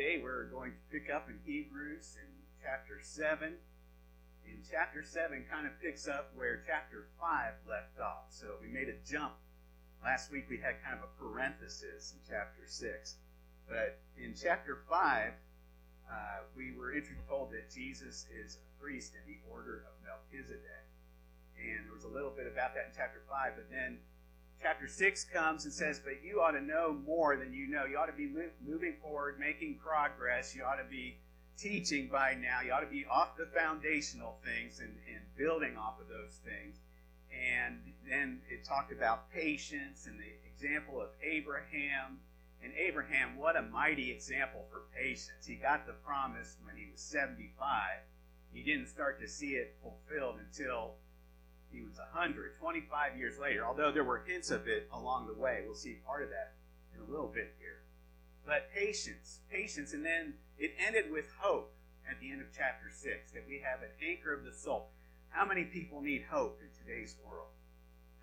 today we're going to pick up in Hebrews in chapter 7. And chapter 7 kind of picks up where chapter 5 left off. So we made a jump. Last week we had kind of a parenthesis in chapter 6. But in chapter 5, uh, we were told that Jesus is a priest in the order of Melchizedek. And there was a little bit about that in chapter 5, but then chapter 6 comes and says, But you ought to know more than you know. You ought to be moving forward, making progress. You ought to be teaching by now. You ought to be off the foundational things and, and building off of those things. And then it talked about patience and the example of Abraham. And Abraham, what a mighty example for patience. He got the promise when he was 75. He didn't start to see it fulfilled until he was 100, 25 years later, although there were hints of it along the way. We'll see part of that in a little bit here. But patience, patience, and then it ended with hope at the end of chapter 6 that we have an anchor of the soul. How many people need hope in today's world?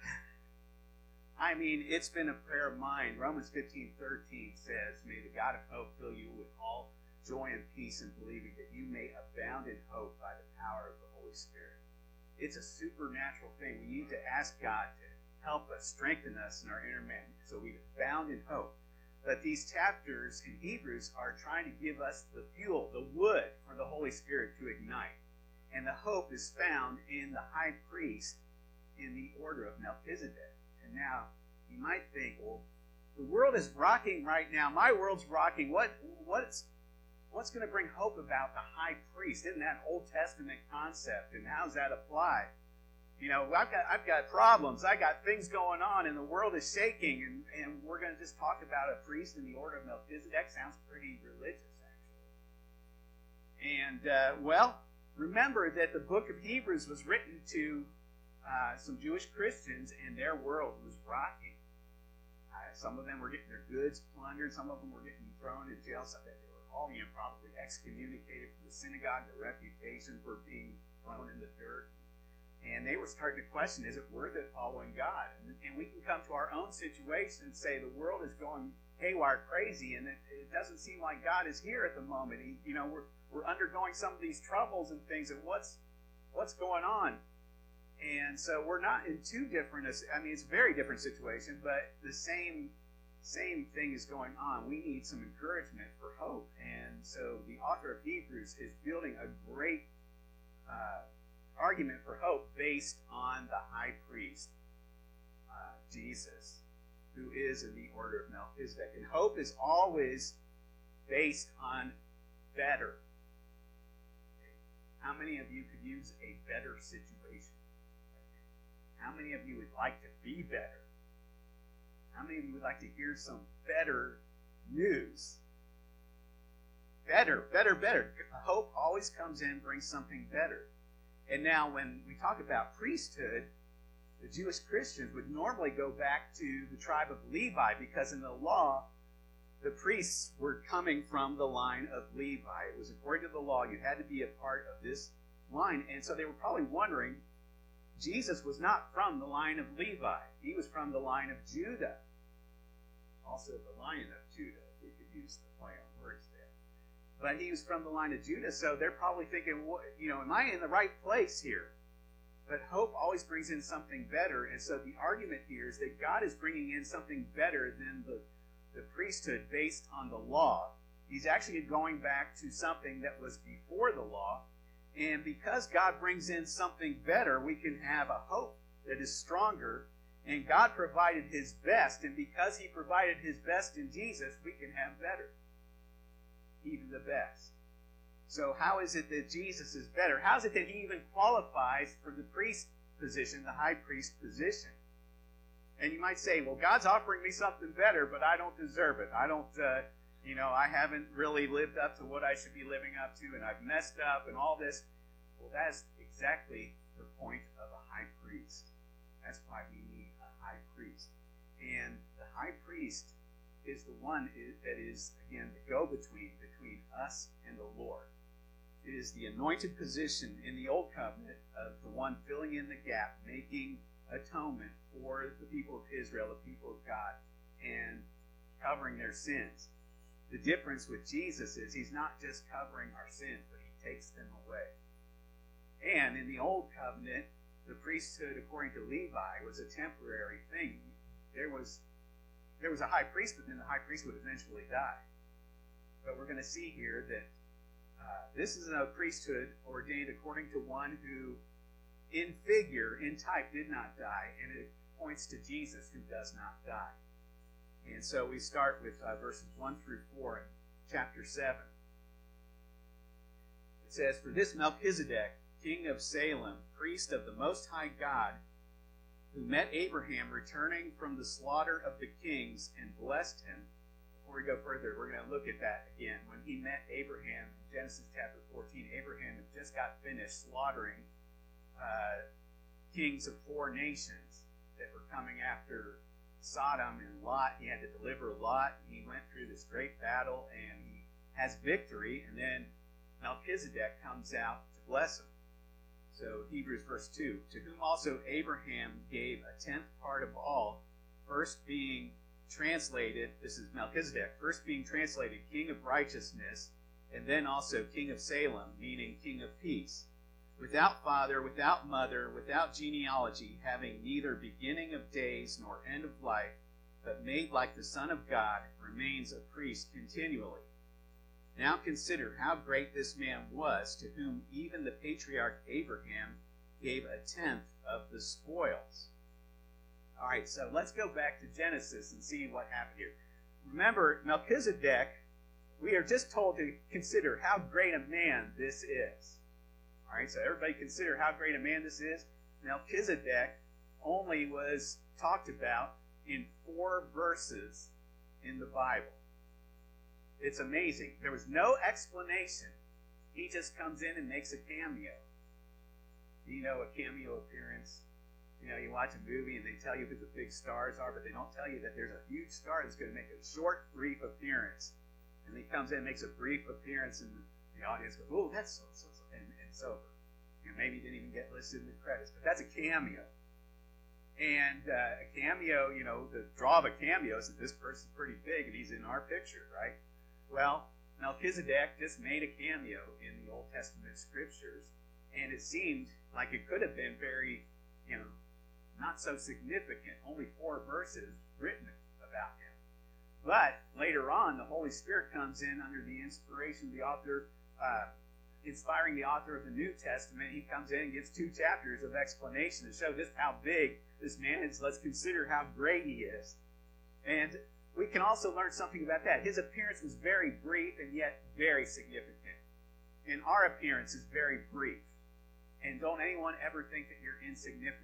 I mean, it's been a prayer of mine. Romans 15 13 says, May the God of hope fill you with all joy and peace in believing that you may abound in hope by the power of the Holy Spirit. It's a supernatural thing. We need to ask God to help us, strengthen us in our inner man, so we abound in hope. But these chapters in Hebrews are trying to give us the fuel, the wood for the Holy Spirit to ignite. And the hope is found in the high priest in the order of Melchizedek. And now you might think, well, the world is rocking right now. My world's rocking. What what's what's going to bring hope about the high priest? Isn't that Old Testament concept? And how's that apply? You know, I've got I've got problems. I got things going on, and the world is shaking. And, and we're going to just talk about a priest in the order of Melchizedek. Sounds pretty religious, actually. And uh, well, remember that the book of Hebrews was written to uh, some Jewish Christians, and their world was rocking. Uh, some of them were getting their goods plundered. Some of them were getting thrown in jail. Some were all probably excommunicated from the synagogue. Their reputation for being thrown in the dirt and they were starting to question is it worth it following God? And, we can come to our own situation and say the world is going haywire crazy and it, it doesn't seem like God is here at the moment. He, you know, we're, we're undergoing some of these troubles and things and what's, what's going on? And so we're not in too different, I mean, it's a very different situation, but the same same thing is going on. We need some encouragement for hope. And so the author of Hebrews is building a great uh, argument for hope based on the high priest, uh, Jesus, who is in the order of Melchizedek. And hope is always based on better. How many of you could use a better situation? How many of you would like to be better? How many would like to hear some better news? Better, better, better. Hope always comes in, brings something better. And now, when we talk about priesthood, the Jewish Christians would normally go back to the tribe of Levi because in the law, the priests were coming from the line of Levi. It was according to the law, you had to be a part of this line. And so they were probably wondering Jesus was not from the line of Levi, he was from the line of Judah. Also, the lion of Judah, we could use the play on words but he was from the line of Judah, so they're probably thinking, you know, am I in the right place here? But hope always brings in something better, and so the argument here is that God is bringing in something better than the, the priesthood based on the law. He's actually going back to something that was before the law, and because God brings in something better, we can have a hope that is stronger. And God provided His best, and because He provided His best in Jesus, we can have better even the best. So, how is it that Jesus is better? How is it that he even qualifies for the priest position, the high priest position? And you might say, well, God's offering me something better, but I don't deserve it. I don't, uh, you know, I haven't really lived up to what I should be living up to, and I've messed up and all this. Well, that's exactly the point of a high priest. That's why we high priest is the one that is, again, the go between between us and the Lord. It is the anointed position in the Old Covenant of the one filling in the gap, making atonement for the people of Israel, the people of God, and covering their sins. the difference with Jesus is he's not just covering our sins, but he takes them away. And in the old covenant, the priesthood according to Levi was a temporary thing. There was there was a high priest, but then the high priest would eventually die. But we're going to see here that uh, this is a priesthood ordained according to one who, in figure, in type, did not die, and it points to Jesus who does not die. And so we start with uh, verses 1 through 4 in chapter 7. It says, For this Melchizedek, king of Salem, priest of the Most High God, who met Abraham returning from the slaughter of the kings and blessed him. Before we go further, we're going to look at that again. When he met Abraham in Genesis chapter 14, Abraham had just got finished slaughtering uh, kings of four nations that were coming after Sodom and Lot. He had to deliver Lot. He went through this great battle and he has victory. And then Melchizedek comes out to bless him. So Hebrews verse 2 To whom also Abraham gave a tenth part of all, first being translated, this is Melchizedek, first being translated king of righteousness, and then also king of Salem, meaning king of peace without father, without mother, without genealogy, having neither beginning of days nor end of life, but made like the Son of God, remains a priest continually. Now consider how great this man was, to whom even the patriarch Abraham gave a tenth of the spoils. All right, so let's go back to Genesis and see what happened here. Remember, Melchizedek, we are just told to consider how great a man this is. All right, so everybody consider how great a man this is. Melchizedek only was talked about in four verses in the Bible. It's amazing. There was no explanation. He just comes in and makes a cameo. You know, a cameo appearance. You know, you watch a movie and they tell you who the big stars are, but they don't tell you that there's a huge star that's going to make a short, brief appearance. And he comes in and makes a brief appearance, and the audience goes, "Oh, that's so so so," and, over. You know, maybe didn't even get listed in the credits, but that's a cameo. And uh, a cameo, you know, the draw of a cameo is that this person's pretty big and he's in our picture, right? Well, Melchizedek just made a cameo in the Old Testament scriptures, and it seemed like it could have been very, you know, not so significant. Only four verses written about him. But later on, the Holy Spirit comes in under the inspiration of the author, uh, inspiring the author of the New Testament. He comes in and gives two chapters of explanation to show just how big this man is. Let's consider how great he is. And we can also learn something about that. His appearance was very brief and yet very significant. And our appearance is very brief. And don't anyone ever think that you're insignificant.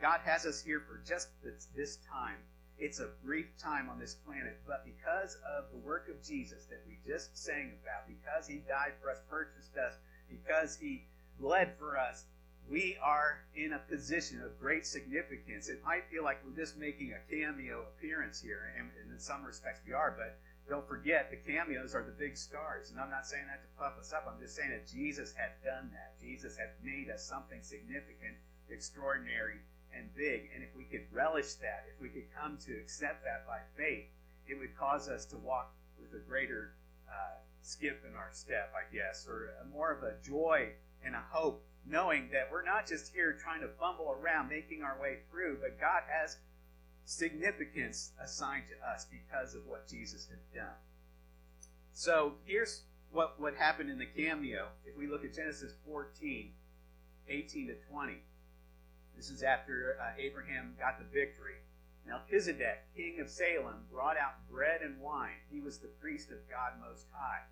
God has us here for just this, this time it's a brief time on this planet, but because of the work of Jesus that we just sang about, because he died for us, purchased us, because he bled for us, we are in a position of great significance. It might feel like we're just making a cameo appearance here, and, in some respects we are, but don't forget the cameos are the big stars. And I'm not saying that to puff us up, I'm just saying that Jesus had done that. Jesus had made us something significant, extraordinary, and big. And if we could relish that, if we could come to accept that by faith, it would cause us to walk with a greater uh, skip in our step, I guess, or more of a joy and a hope, knowing that we're not just here trying to fumble around, making our way through, but God has significance assigned to us because of what Jesus had done. So here's what, what happened in the cameo. If we look at Genesis 14, 18 to 20. This is after uh, Abraham got the victory. Melchizedek, king of Salem, brought out bread and wine. He was the priest of God Most High.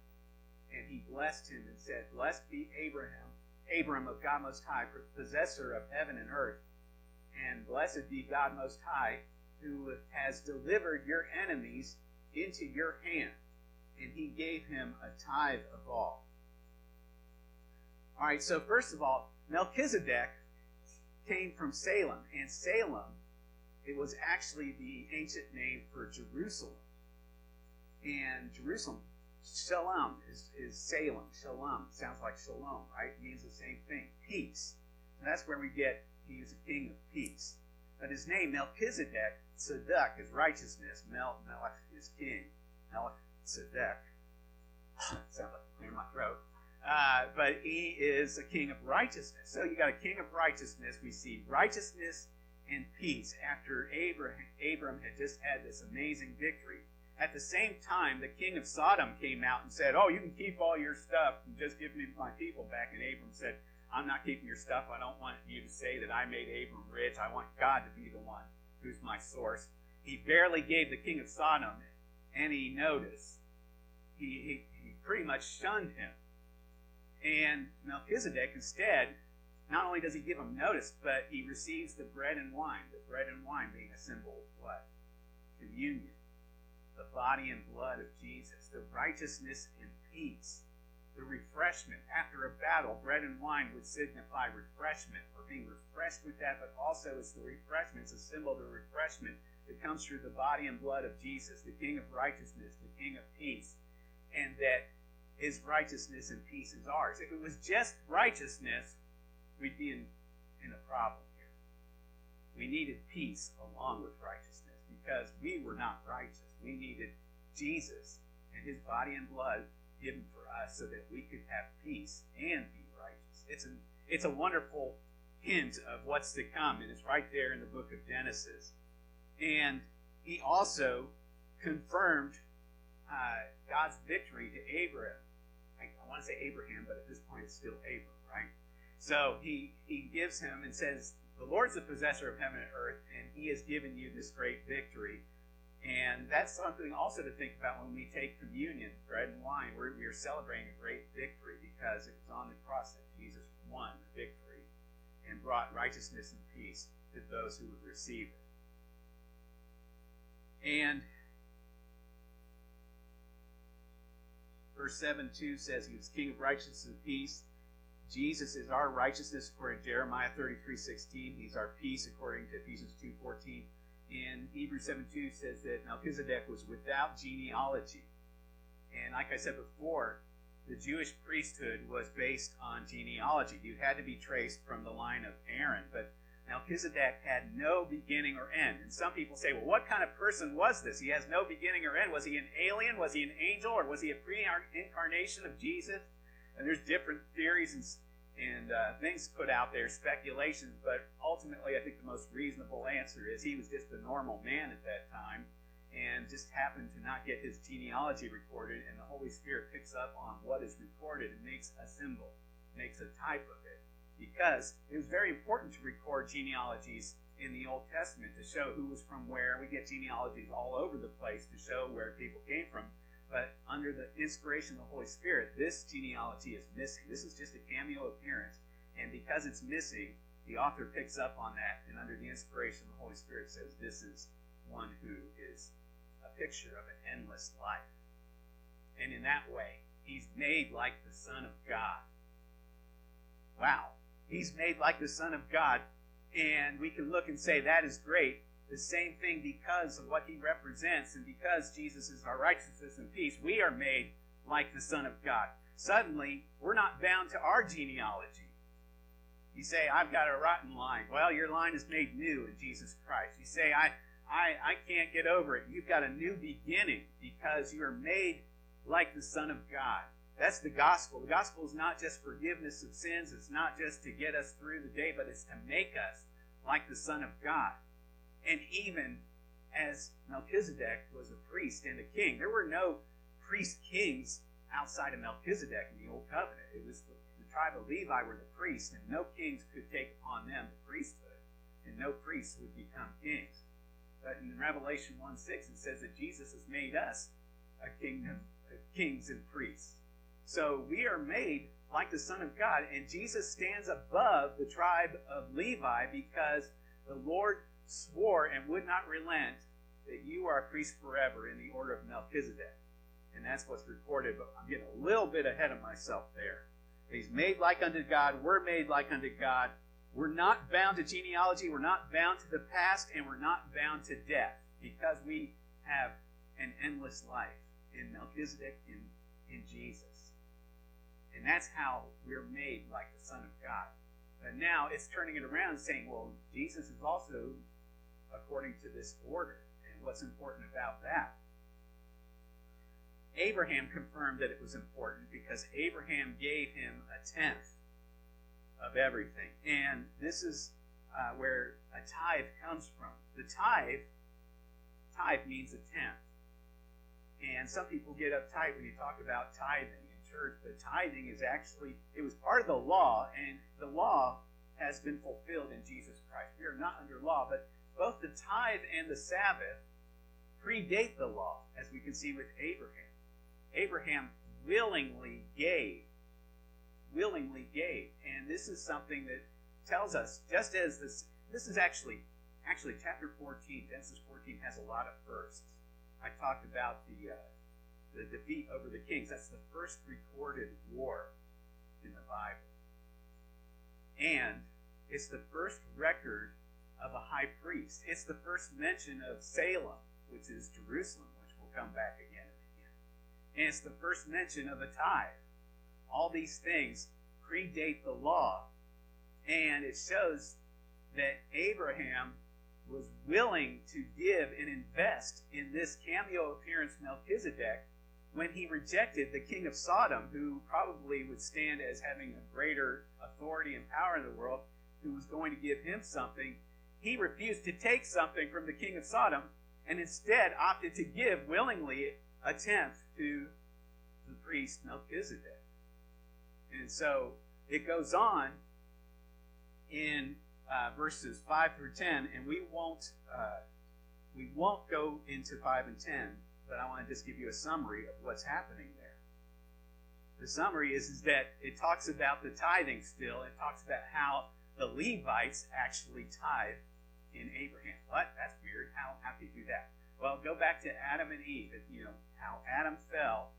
And he blessed him and said, Blessed be Abraham, Abram of God Most High, possessor of heaven and earth. And blessed be God Most High, who has delivered your enemies into your hand. And he gave him a tithe of all. All right, so first of all, Melchizedek came from Salem, and Salem, it was actually the ancient name for Jerusalem. And Jerusalem, Shalom is, is Salem. Shalom sounds like shalom, right? It means the same thing, peace. And that's where we get he is a king of peace. But his name, Melchizedek, Tzedek is righteousness. Mel, Melech is king. Melech, Melchizedek. Sounds like clear my throat. Uh, but he is a king of righteousness. So you got a king of righteousness. We see righteousness and peace after Abraham, Abram had just had this amazing victory. At the same time, the king of Sodom came out and said, Oh, you can keep all your stuff and just give me my people back. And Abram said, I'm not keeping your stuff. I don't want you to say that I made Abram rich. I want God to be the one who's my source. He barely gave the king of Sodom any notice. He, he, he pretty much shunned him. And Melchizedek, instead, not only does he give him notice, but he receives the bread and wine. The bread and wine being a symbol of what? Communion. Body and blood of Jesus. The righteousness and peace. The refreshment. After a battle, bread and wine would signify refreshment, or being refreshed with that, but also it's the refreshment. It's a symbol of the refreshment that comes through the body and blood of Jesus, the King of righteousness, the King of peace. And that his righteousness and peace is ours. If it was just righteousness, we'd be in, in a problem here. We needed peace along with righteousness because we were not righteous. We needed Jesus and his body and blood given for us so that we could have peace and be righteous. It's a, it's a wonderful hint of what's to come, and it's right there in the book of Genesis. And he also confirmed uh, God's victory to Abraham. I, I want to say Abraham, but at this point it's still Abram, right? So he, he gives him and says, The Lord's the possessor of heaven and earth, and he has given you this great victory. And that's something also to think about when we take communion, bread and wine. We're, we are celebrating a great victory because it was on the cross that Jesus won the victory and brought righteousness and peace to those who would receive it. And verse 7 2 says he was king of righteousness and peace. Jesus is our righteousness according to Jeremiah 33 16. He's our peace according to Ephesians 2 14. And Hebrews 7 2 says that Melchizedek was without genealogy. And like I said before, the Jewish priesthood was based on genealogy. You had to be traced from the line of Aaron. But Melchizedek had no beginning or end. And some people say, well, what kind of person was this? He has no beginning or end. Was he an alien? Was he an angel? Or was he a pre incarnation of Jesus? And there's different theories and, and uh, things put out there, speculations, but ultimately I think the most reasonable answer is he was just a normal man at that time and just happened to not get his genealogy recorded, and the Holy Spirit picks up on what is recorded and makes a symbol, makes a type of it because it was very important to record genealogies in the Old Testament to show who was from where. We get genealogies all over the place to show where people came from. Under the inspiration of the Holy Spirit, this genealogy is missing. This is just a cameo appearance. And because it's missing, the author picks up on that. And under the inspiration of the Holy Spirit says, this is one who is a picture of an endless life. And in that way, he's made like the Son of God. Wow. He's made like the Son of God. And we can look and say, that is great. The same thing because of what he represents and because Jesus is our righteousness and peace, we are made like the Son of God. Suddenly, we're not bound to our genealogy. You say, I've got a rotten line. Well, your line is made new in Jesus Christ. You say, I, I, I can't get over it. You've got a new beginning because you are made like the Son of God. That's the gospel. The gospel is not just forgiveness of sins, it's not just to get us through the day, but it's to make us like the Son of God. And even as Melchizedek was a priest and a king, there were no priest kings outside of Melchizedek in the Old Covenant. It was the, the tribe of Levi were the priests, and no kings could take upon them the priesthood, and no priests would become kings. But in Revelation 1 6, it says that Jesus has made us a kingdom of kings and priests. So we are made like the Son of God, and Jesus stands above the tribe of Levi because the Lord swore and would not relent that you are a priest forever in the order of Melchizedek. And that's what's recorded, but I'm getting a little bit ahead of myself there. He's made like unto God. We're made like unto God. We're not bound to genealogy. We're not bound to the past, and we're not bound to death because we have an endless life in Melchizedek, in, in Jesus. And that's how we're made like the Son of God. But now it's turning it around saying, well, Jesus is also according to this order. And what's important about that? Abraham confirmed that it was important because Abraham gave him a tenth of everything. And this is uh, where a tithe comes from. The tithe, tithe means a tenth. And some people get uptight when you talk about tithing in church, but tithing is actually, it was part of the law, and the law has been fulfilled in Jesus Christ. We are not under law, but both the tithe and the Sabbath predate the law, as we can see with Abraham. Abraham willingly gave. Willingly gave. And this is something that tells us, just as this, this is actually, actually chapter 14, Genesis 14 has a lot of firsts. I talked about the, uh, the defeat over the kings. That's the first recorded war in the Bible. And it's the first record of a high priest. It's the first mention of Salem, which is Jerusalem, which will come back again and again. And it's the first mention of a tithe. All these things predate the law, and it shows that Abraham was willing to give and invest in this cameo appearance Melchizedek when he rejected the king of Sodom, who probably would stand as having a greater authority and power in the world, who was going to give him something. He refused to take something from the king of Sodom and instead opted to give willingly a tenth to the priest Melchizedek. And so it goes on in uh, verses 5 through 10, and we won't, uh, we won't go into 5 and 10, but I want to just give you a summary of what's happening there. The summary is, is that it talks about the tithing still. It talks about how the Levites actually tithe in Abraham. What? That's weird. How, how do you do that? Well, go back to Adam and Eve. You know, how Adam fell,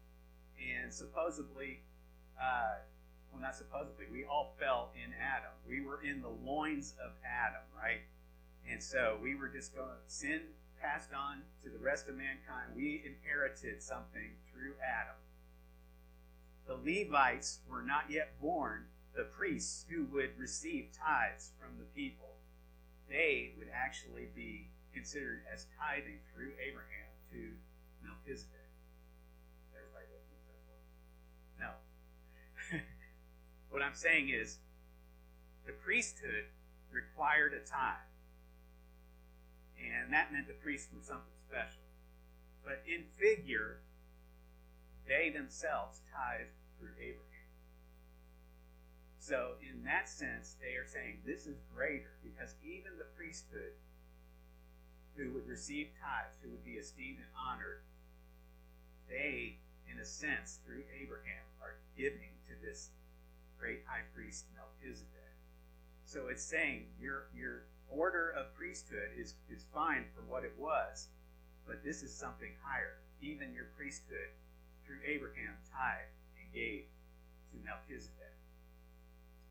and supposedly, uh, well, not supposedly, we all fell in Adam. We were in the loins of Adam, right? And so we were just going, sin passed on to the rest of mankind. We inherited something through Adam. The Levites were not yet born, the priests who would receive tithes from the people. They would actually be considered as tithing through Abraham to Melchizedek. No. what I'm saying is, the priesthood required a tithe. And that meant the priests were something special. But in figure, they themselves tithed through Abraham. So, in that sense, they are saying this is greater because even the priesthood who would receive tithes, who would be esteemed and honored, they, in a sense, through Abraham, are giving to this great high priest Melchizedek. So it's saying your your order of priesthood is, is fine for what it was, but this is something higher. Even your priesthood, through Abraham, tithe and gave to Melchizedek.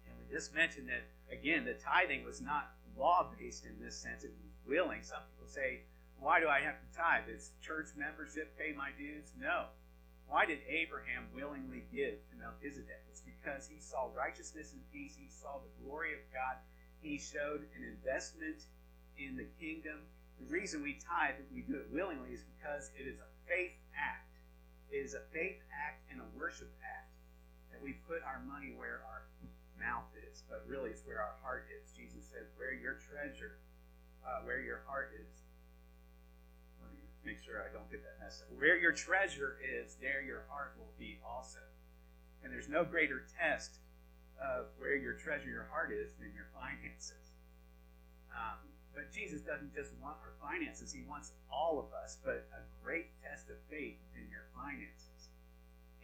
And we just mentioned that, again, the tithing was not law based in this sense, it was willing. Some people say, why do I have to tithe? Is church membership pay my dues? No. Why did Abraham willingly give to Melchizedek? It's because he saw righteousness and peace. He saw the glory of God. He showed an investment in the kingdom. The reason we tithe, if we do it willingly, is because it is a faith act. It is a faith act and a worship act that we put our money where our mouth is, but really it's where our heart is. Jesus says, where your treasure uh, where your heart is. Let me make sure I don't get that messed up. Where your treasure is, there your heart will be also. And there's no greater test of where your treasure, your heart is, than your finances. Um, but Jesus doesn't just want our finances, He wants all of us. But a great test of faith in your finances.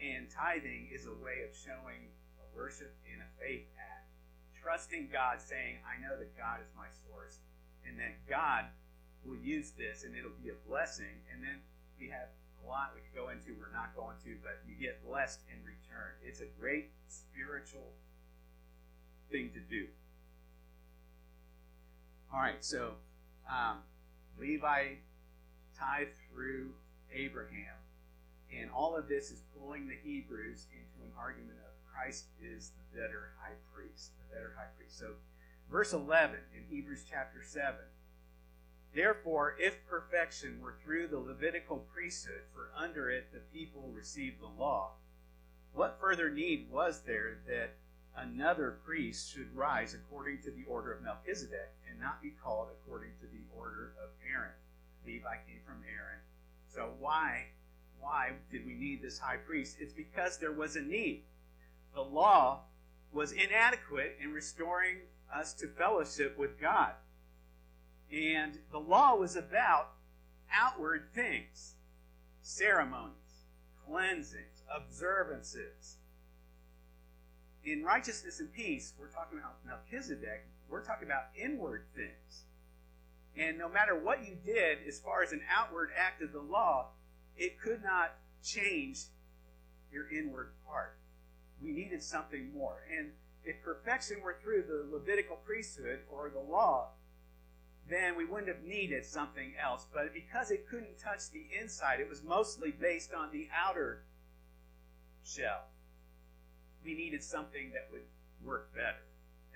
And tithing is a way of showing worship in a faith act. Trusting God, saying, I know that God is my source and that God will use this and it'll be a blessing. And then we have a lot we could go into, we're not going to, but you get blessed in return. It's a great spiritual thing to do. All right, so um, Levi tithe through Abraham, and all of this is pulling the Hebrews into an argument of Christ is the better high priest, the better high priest. So verse 11 in Hebrews chapter 7. Therefore, if perfection were through the Levitical priesthood, for under it the people received the law, what further need was there that another priest should rise according to the order of Melchizedek and not be called according to the order of Aaron? Levi came from Aaron. So why why did we need this high priest? It's because there was a need. The law was inadequate in restoring us to fellowship with God. And the law was about outward things ceremonies, cleansings, observances. In righteousness and peace, we're talking about Melchizedek, we're talking about inward things. And no matter what you did as far as an outward act of the law, it could not change your inward part. We needed something more. And if perfection were through the Levitical priesthood or the law, then we wouldn't have needed something else. But because it couldn't touch the inside, it was mostly based on the outer shell. We needed something that would work better.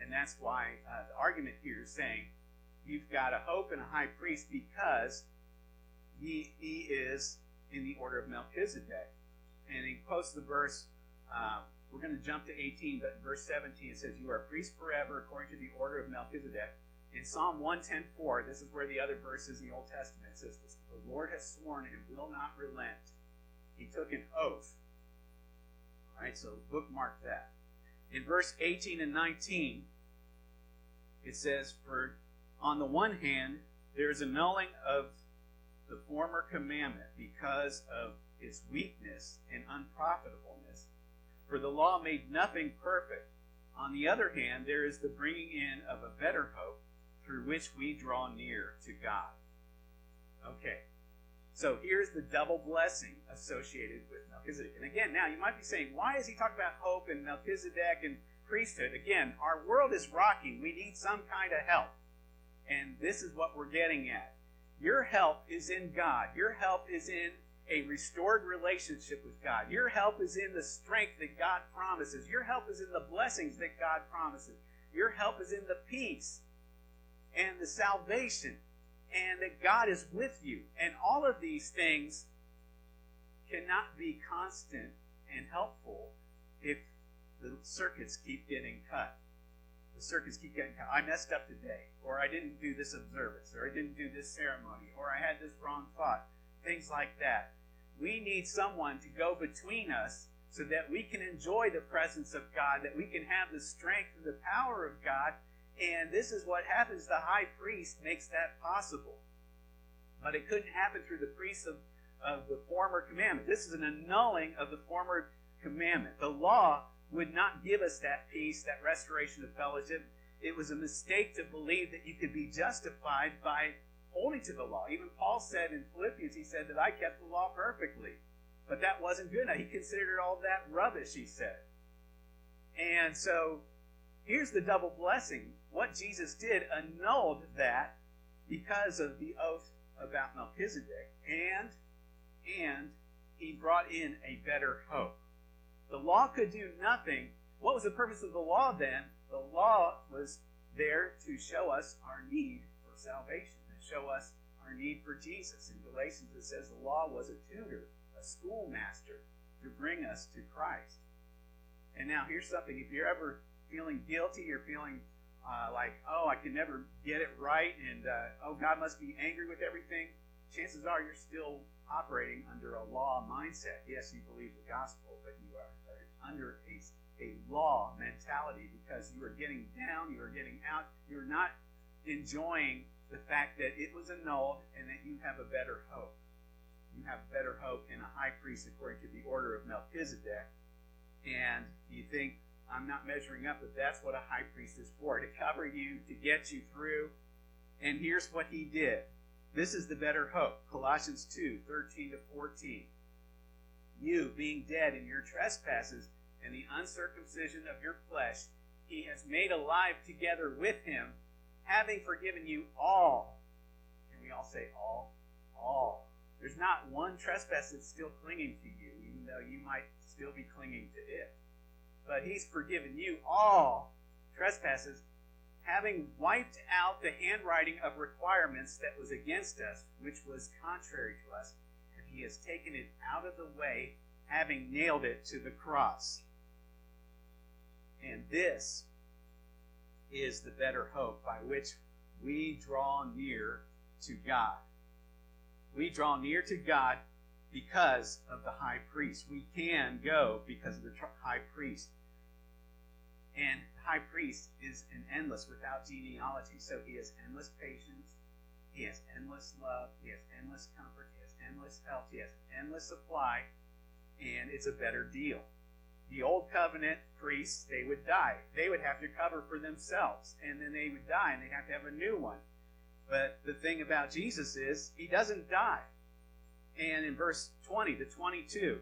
And that's why uh, the argument here is saying you've got a hope and a high priest because he, he is in the order of Melchizedek. And he quotes the verse, uh, we're going to jump to 18, but verse 17 it says, You are a priest forever according to the order of Melchizedek. In Psalm 110.4, this is where the other verses in the Old Testament says this, The Lord has sworn and will not relent. He took an oath. All right, so bookmark that. In verse 18 and 19, it says, For on the one hand, there is a nulling of the former commandment because of its weakness and unprofitableness. For the law made nothing perfect. On the other hand, there is the bringing in of a better hope through which we draw near to God. Okay, so here's the double blessing associated with Melchizedek. And again, now you might be saying, why is he talking about hope and Melchizedek and priesthood? Again, our world is rocking. We need some kind of help. And this is what we're getting at. Your help is in God. Your help is in a restored relationship with God. Your help is in the strength that God promises. Your help is in the blessings that God promises. Your help is in the peace and the salvation and that God is with you. And all of these things cannot be constant and helpful if the circuits keep getting cut the circuits keep getting cut. I messed up today, or I didn't do this observance, or I didn't do this ceremony, or I had this wrong thought, things like that. We need someone to go between us so that we can enjoy the presence of God, that we can have the strength and the power of God. And this is what happens. The high priest makes that possible. But it couldn't happen through the priests of, of the former commandment. This is an annulling of the former commandment. The law would not give us that peace, that restoration of fellowship. It was a mistake to believe that you could be justified by holding to the law. Even Paul said in Philippians, he said that I kept the law perfectly. But that wasn't good enough. He considered all that rubbish, he said. And so here's the double blessing. What Jesus did annulled that because of the oath about Melchizedek, and and he brought in a better hope. The law could do nothing. What was the purpose of the law then? The law was there to show us our need for salvation, show us our need for Jesus. In Galatians, it says the law was a tutor, a schoolmaster to bring us to Christ. And now, here's something if you're ever feeling guilty or feeling uh, like, oh, I can never get it right, and uh, oh, God must be angry with everything, chances are you're still operating under a law mindset. Yes, you believe the gospel, but you are, under a, a law mentality because you are getting down, you are getting out, you're not enjoying the fact that it was annulled and that you have a better hope. You have better hope in a high priest according to the order of Melchizedek. And you think, I'm not measuring up, but that's what a high priest is for to cover you, to get you through. And here's what he did this is the better hope. Colossians 2 13 to 14. You, being dead in your trespasses and the uncircumcision of your flesh, he has made alive together with him, having forgiven you all. Can we all say all? All. There's not one trespass that's still clinging to you, even though you might still be clinging to it. But he's forgiven you all trespasses, having wiped out the handwriting of requirements that was against us, which was contrary to us, and he has taken it out of the way, having nailed it to the cross. And this is the better hope by which we draw near to God. We draw near to God because of the high priest. We can go because of the high priest. And high priest is an endless without genealogy. So he has endless patience, he has endless love, he has endless comfort, he has endless health, he has endless supply, and it's a better deal. The old covenant priests, they would die. They would have to cover for themselves, and then they would die, and they'd have to have a new one. But the thing about Jesus is, he doesn't die. And in verse 20 to 22,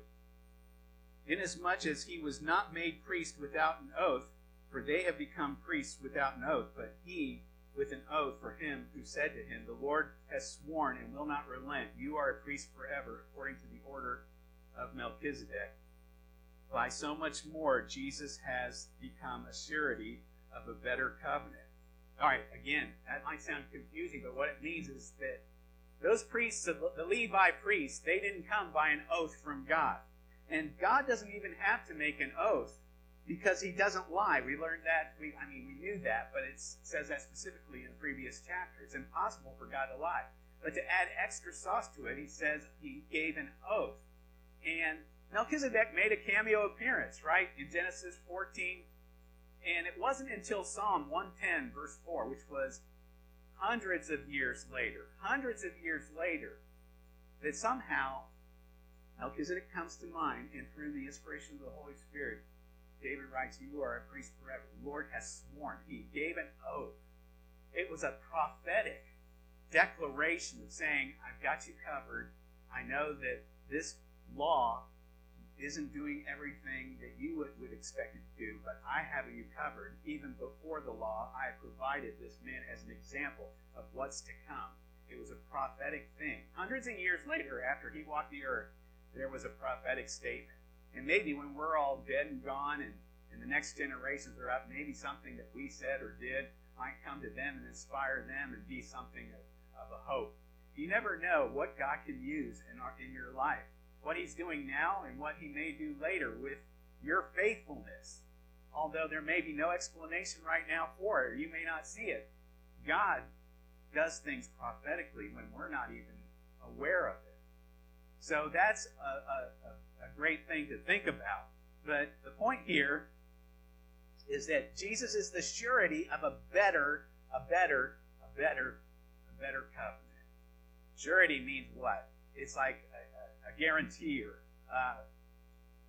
inasmuch as he was not made priest without an oath, for they have become priests without an oath, but he with an oath for him who said to him, The Lord has sworn and will not relent. You are a priest forever, according to the order of Melchizedek. By so much more, Jesus has become a surety of a better covenant. All right, again, that might sound confusing, but what it means is that those priests, the Levi priests, they didn't come by an oath from God. And God doesn't even have to make an oath because he doesn't lie. We learned that. We, I mean, we knew that, but it says that specifically in the previous chapter. It's impossible for God to lie. But to add extra sauce to it, he says he gave an oath. And Melchizedek made a cameo appearance, right, in Genesis 14. And it wasn't until Psalm 110, verse 4, which was hundreds of years later, hundreds of years later, that somehow Melchizedek comes to mind, and through the inspiration of the Holy Spirit, David writes, You are a priest forever. The Lord has sworn. He gave an oath. It was a prophetic declaration of saying, I've got you covered. I know that this law isn't doing everything that you would, would expect it to do, but I have you covered. Even before the law, I provided this man as an example of what's to come. It was a prophetic thing. Hundreds of years later, after he walked the earth, there was a prophetic statement. And maybe when we're all dead and gone and, and the next generations are up, maybe something that we said or did might come to them and inspire them and be something of, of a hope. You never know what God can use in, our, in your life, what He's doing now and what He may do later with your faithfulness. Although there may be no explanation right now for it, or you may not see it, God does things prophetically when we're not even aware of it. So that's a, a, a great thing to think about. But the point here is that Jesus is the surety of a better, a better, a better, a better covenant. Surety means what? It's like a guarantor, uh,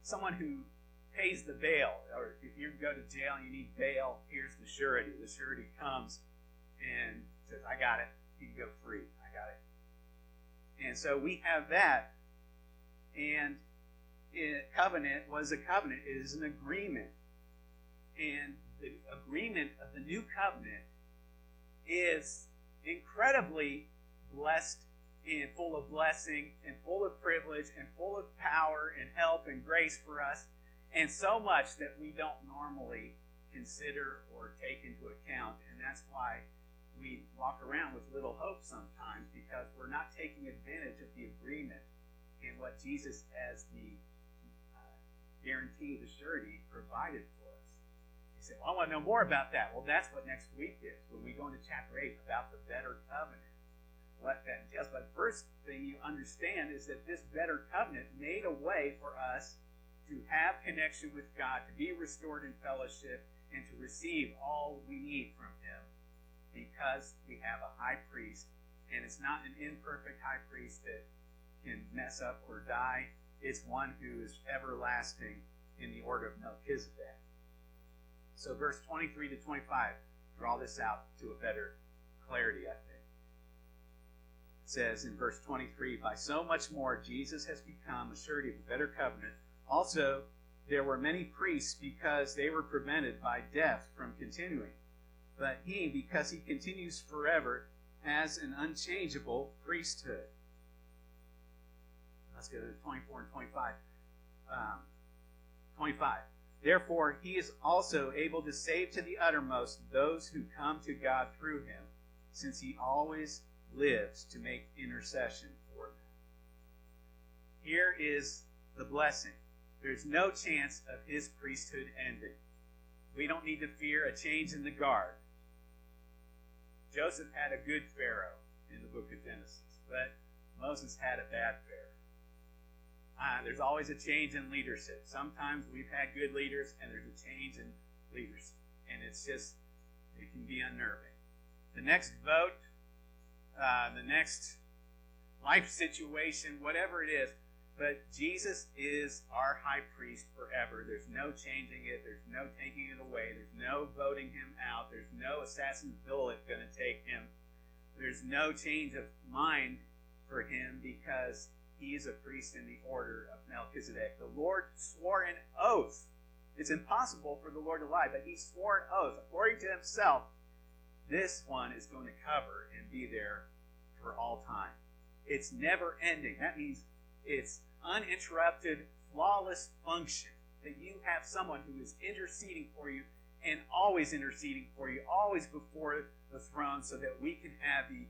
someone who pays the bail. Or if you go to jail and you need bail, here's the surety. The surety comes and says, "I got it. You can go free. I got it." And so we have that, and covenant was a covenant. It is an agreement. And the agreement of the new covenant is incredibly blessed and full of blessing and full of privilege and full of power and help and grace for us, and so much that we don't normally consider or take into account. And that's why we walk around with little hope sometimes because we're not taking advantage of the agreement and what Jesus as the uh, guarantee the surety provided for us. You say, Well, I want to know more about that. Well, that's what next week is when we go into chapter 8 about the better covenant. Entails. But first thing you understand is that this better covenant made a way for us to have connection with God, to be restored in fellowship, and to receive all we need from Him because we have a high priest. And it's not an imperfect high priest that can mess up or die it's one who is everlasting in the order of Melchizedek. So, verse 23 to 25 draw this out to a better clarity, I think. Says in verse 23 By so much more, Jesus has become a surety of a better covenant. Also, there were many priests because they were prevented by death from continuing. But he, because he continues forever, has an unchangeable priesthood. Let's go to 24 and 25. Um, 25. Therefore, he is also able to save to the uttermost those who come to God through him, since he always lives to make intercession for them. Here is the blessing. There's no chance of his priesthood ending. We don't need to fear a change in the guard. Joseph had a good Pharaoh in the book of Genesis, but Moses had a bad Pharaoh. Uh, there's always a change in leadership. Sometimes we've had good leaders, and there's a change in leadership. And it's just, it can be unnerving. The next vote, uh, the next life situation, whatever it is, but Jesus is our high priest forever. There's no changing it. There's no taking it away. There's no voting him out. There's no assassin's bullet going to take him. There's no change of mind for him because he is a priest in the order of Melchizedek. The Lord swore an oath. It's impossible for the Lord to lie, but he swore an oath. According to himself, this one is going to cover be there for all time. It's never ending. That means it's uninterrupted, flawless function. That you have someone who is interceding for you and always interceding for you, always before the throne, so that we can have the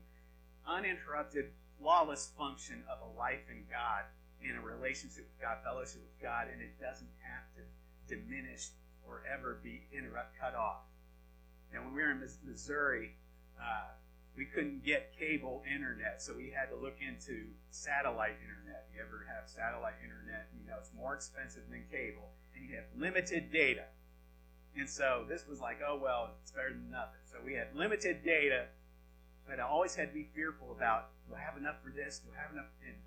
uninterrupted, flawless function of a life in God, in a relationship with God, fellowship with God, and it doesn't have to diminish or ever be interrupt, cut off. And when we were in Missouri, uh, we couldn't get cable internet, so we had to look into satellite internet. You ever have satellite internet? You know it's more expensive than cable, and you have limited data. And so this was like, oh well, it's better than nothing. So we had limited data, but I always had to be fearful about: do I have enough for this? Do I have enough? And,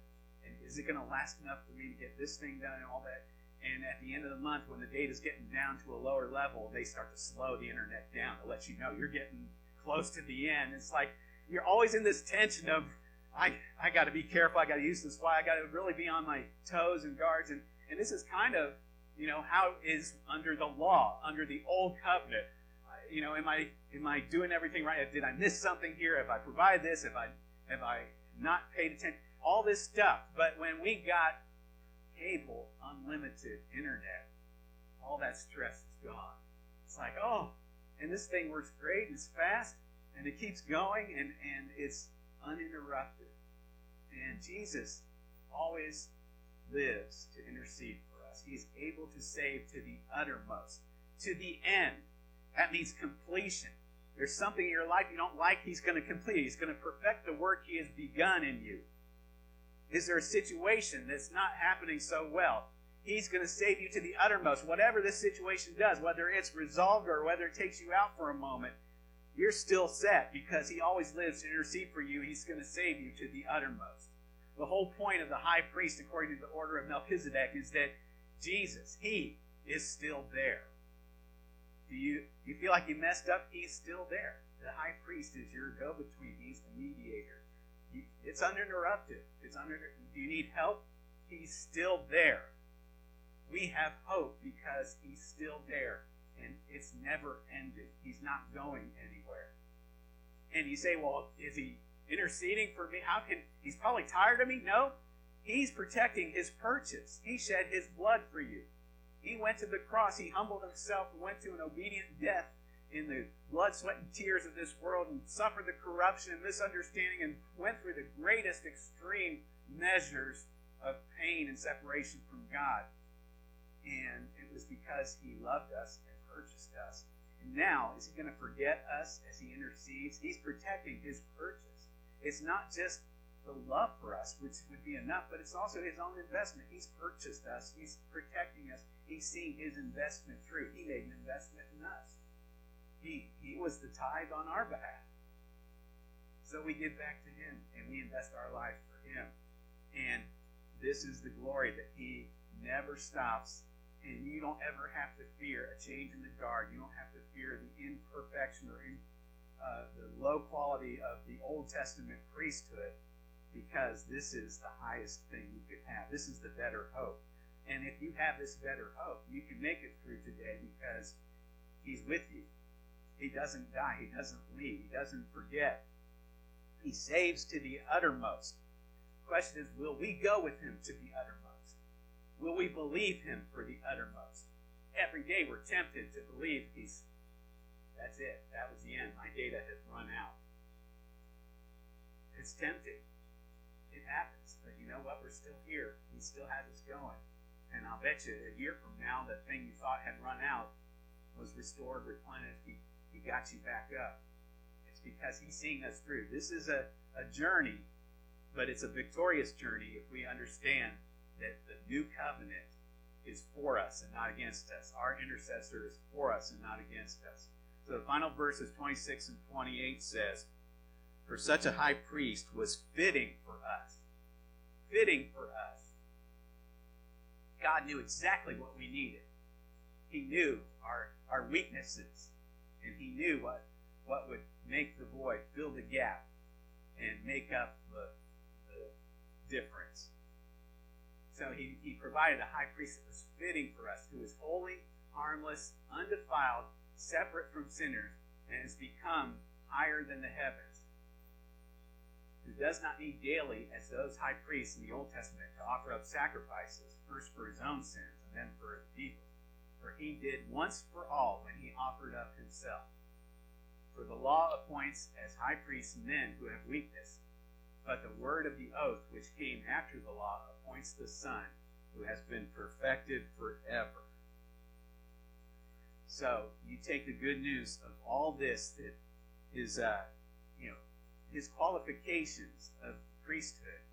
and is it going to last enough for me to get this thing done and all that? And at the end of the month, when the data's getting down to a lower level, they start to slow the internet down to let you know you're getting close to the end. It's like you're always in this tension of, I, I got to be careful. I got to use this Why I got to really be on my toes and guards. And, and this is kind of, you know, how is under the law, under the old covenant. You know, am I am I doing everything right? Did I miss something here? Have I provided this? Have I have I not paid attention? All this stuff. But when we got cable, unlimited internet, all that stress is gone. It's like, oh, and this thing works great, it's fast, and it keeps going, and, and it's uninterrupted. And Jesus always lives to intercede for us. He's able to save to the uttermost, to the end. That means completion. There's something in your life you don't like, He's going to complete. He's going to perfect the work He has begun in you. Is there a situation that's not happening so well? He's going to save you to the uttermost. Whatever this situation does, whether it's resolved or whether it takes you out for a moment, you're still set because He always lives to intercede for you. He's going to save you to the uttermost. The whole point of the high priest, according to the order of Melchizedek, is that Jesus, He is still there. Do you, you feel like you messed up? He's still there. The high priest is your go between, He's the mediator. It's uninterrupted. It's under. Do you need help? He's still there. We have hope because He's still there, and it's never ended. He's not going anywhere. And you say, "Well, is He interceding for me? How can He's probably tired of me?" No, He's protecting His purchase. He shed His blood for you. He went to the cross. He humbled Himself and went to an obedient death in the blood, sweat, and tears of this world and suffered the corruption and misunderstanding and went through the greatest extreme measures of pain and separation from God. And it was because He loved us and purchased us. And now, is He going to forget us as He intercedes? He's protecting His purchase. It's not just the love for us, which would be enough, but it's also His own investment. He's purchased us, He's protecting us, He's seeing His investment through. He made an investment in us. He, he was the tithe on our behalf. So we give back to Him and we invest our life for Him. And this is the glory that He never stops. And you don't ever have to fear a change in the guard. You don't have to fear the imperfection or in, uh, the low quality of the Old Testament priesthood because this is the highest thing you could have. This is the better hope. And if you have this better hope, you can make it through today because He's with you. He doesn't die. He doesn't leave. He doesn't forget. He saves to the uttermost. The question is, will we go with him to the uttermost? Will we believe him for the uttermost? every day we're tempted to believe he's that's it. That was the end. My data has run out. It's tempting. It happens. But you know what? We're still here. He still has us going. And I'll bet you a year from now, the thing you thought had run out was restored, replenished. He, he got you back up. It's because he's seeing us through. This is a, a journey, but it's a victorious journey if we understand that the new covenant is for us and not against us. Our intercessor is for us and not against us. So the final verses 26 and 28 says, For such a high priest was fitting for us. Fitting for us. God knew exactly what we needed. He knew our, our weaknesses. And he knew what, what would make the void, fill the gap, and make up the, the difference. So he, he provided a high priest that was fitting for us, who is holy, harmless, undefiled, separate from sinners, and has become higher than the heavens, who does not need daily, as those high priests in the Old Testament, to offer up sacrifices, first for his own sins and then for his people. For he did once for all when he offered up himself. For the law appoints as high priests men who have weakness but the word of the oath, which came after the law, appoints the Son, who has been perfected forever. So you take the good news of all this that is, uh, you know, his qualifications of priesthood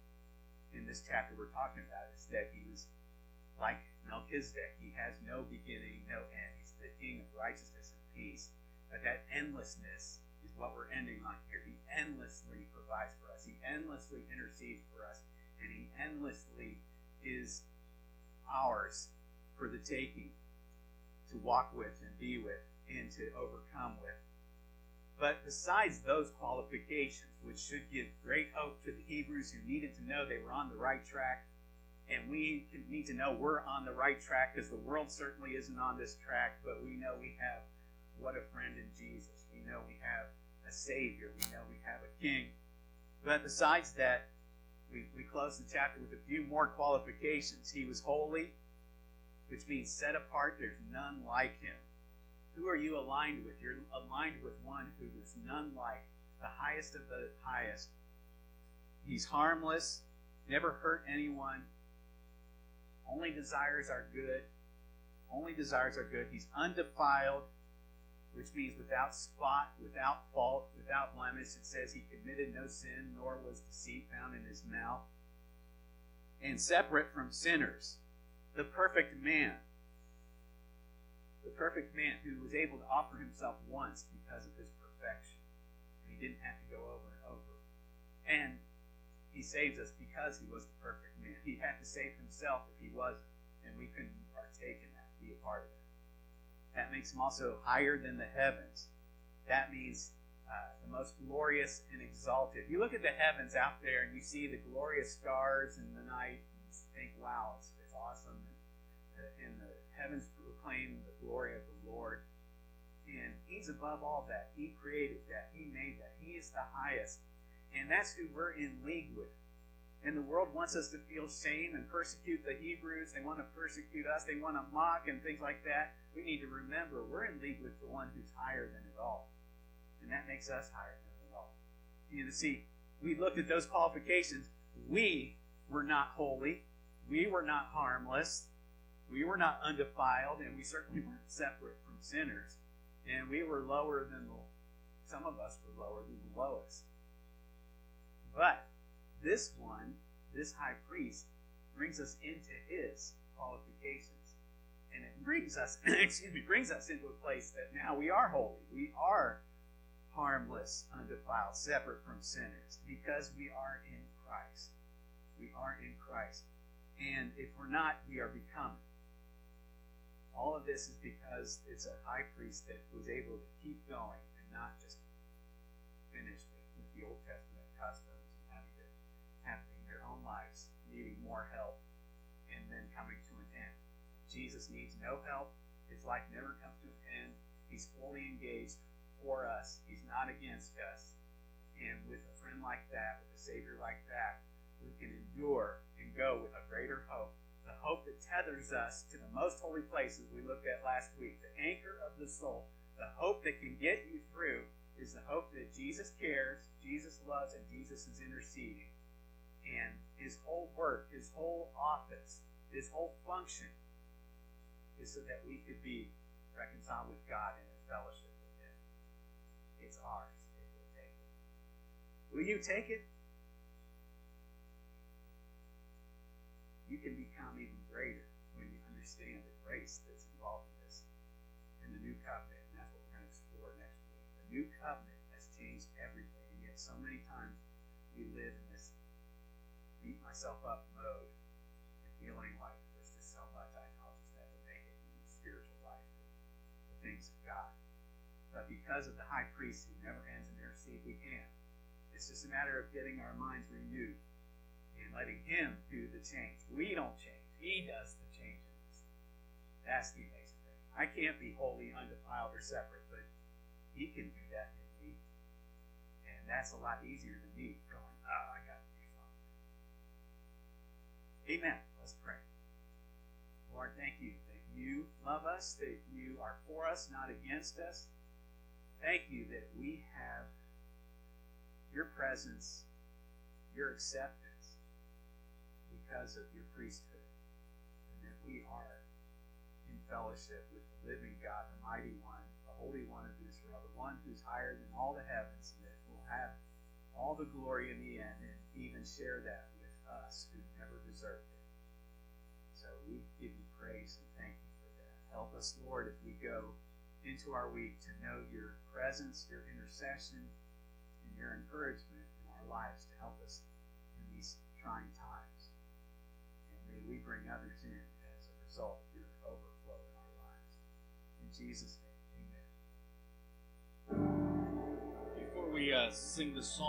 in this chapter we're talking about is that he was like Melchizedek. He has no beginning, no end. He's the king of righteousness and peace. But that endlessness is what we're ending on here. He endlessly endlessly intercedes for us. And he endlessly is ours for the taking to walk with and be with and to overcome with. But besides those qualifications, which should give great hope to the Hebrews who needed to know they were on the right track, and we need to know we're on the right track because the world certainly isn't on this track, but we know we have what a friend in Jesus. We know we have a Savior. We know we have a King. But besides that, we, we close the chapter with a few more qualifications. He was holy, which means set apart. There's none like him. Who are you aligned with? You're aligned with one who is none like, the highest of the highest. He's harmless, never hurt anyone, only desires are good. Only desires are good. He's undefiled which means without spot, without fault, without blemish. It says he committed no sin, nor was deceit found in his mouth. And separate from sinners, the perfect man. The perfect man who was able to offer himself once because of his perfection. And he didn't have to go over and over. And he saves us because he was the perfect man. He had to save himself if he wasn't. And we couldn't partake in that, be a part of it. That makes him also higher than the heavens. That means uh, the most glorious and exalted. If You look at the heavens out there and you see the glorious stars in the night and you think, wow, it's, it's awesome. And, and the heavens proclaim the glory of the Lord. And He's above all that. He created that. He made that. He is the highest. And that's who we're in league with. And the world wants us to feel shame and persecute the Hebrews. They want to persecute us. They want to mock and things like that. We need to remember we're in league with the one who's higher than it all. And that makes us higher than it all. You see, we looked at those qualifications. We were not holy. We were not harmless. We were not undefiled. And we certainly weren't separate from sinners. And we were lower than the, some of us were lower than the lowest. But this one, this high priest, brings us into his qualifications. And it brings us, excuse me, brings us into a place that now we are holy. We are harmless, undefiled, separate from sinners, because we are in Christ. We are in Christ. And if we're not, we are becoming. All of this is because it's a high priest that was able to keep going and not just finish with the Old Testament customs and having to having their own lives, needing more help, and then coming to. Jesus needs no help. His life never comes to an end. He's fully engaged for us. He's not against us. And with a friend like that, with a Savior like that, we can endure and go with a greater hope, the hope that tethers us to the most holy places we looked at last week, the anchor of the soul, the hope that can get you through is the hope that Jesus cares, Jesus loves, and Jesus is interceding. And his whole work, his whole office, his whole function is so that we could be reconciled with God and in fellowship with him. It's ours if we'll take it. Will you take it? You can become even greater when you understand the grace that's involved in this in the new covenant, and that's what we're going to explore next week. The new covenant has changed everything, and yet so many times we live in this beat myself up because of the high priest who never ends in intercede, we can. It's just a matter of getting our minds renewed and letting Him do the change. We don't change. He does the change. That's the amazing thing. I can't be holy, undefiled, or separate, but He can do that in me. And that's a lot easier than me going, oh, I got to do something. Amen. Let's pray. Lord, thank you that you love us, that you are for us, not against us. Thank you that we have your presence, your acceptance because of your priesthood, and that we are in fellowship with the living God, the mighty one, the Holy One of Israel, the one who's higher than all the heavens, and that will have all the glory in the end and even share that with us who never deserved it. So we give you praise and thank you for that. Help us, Lord, as we go into our week to know your presence, your intercession, and your encouragement in our lives to help us in these trying times. And may we bring others in as a result of your overflow in our lives. In Jesus' name, amen. Before we uh, sing the song,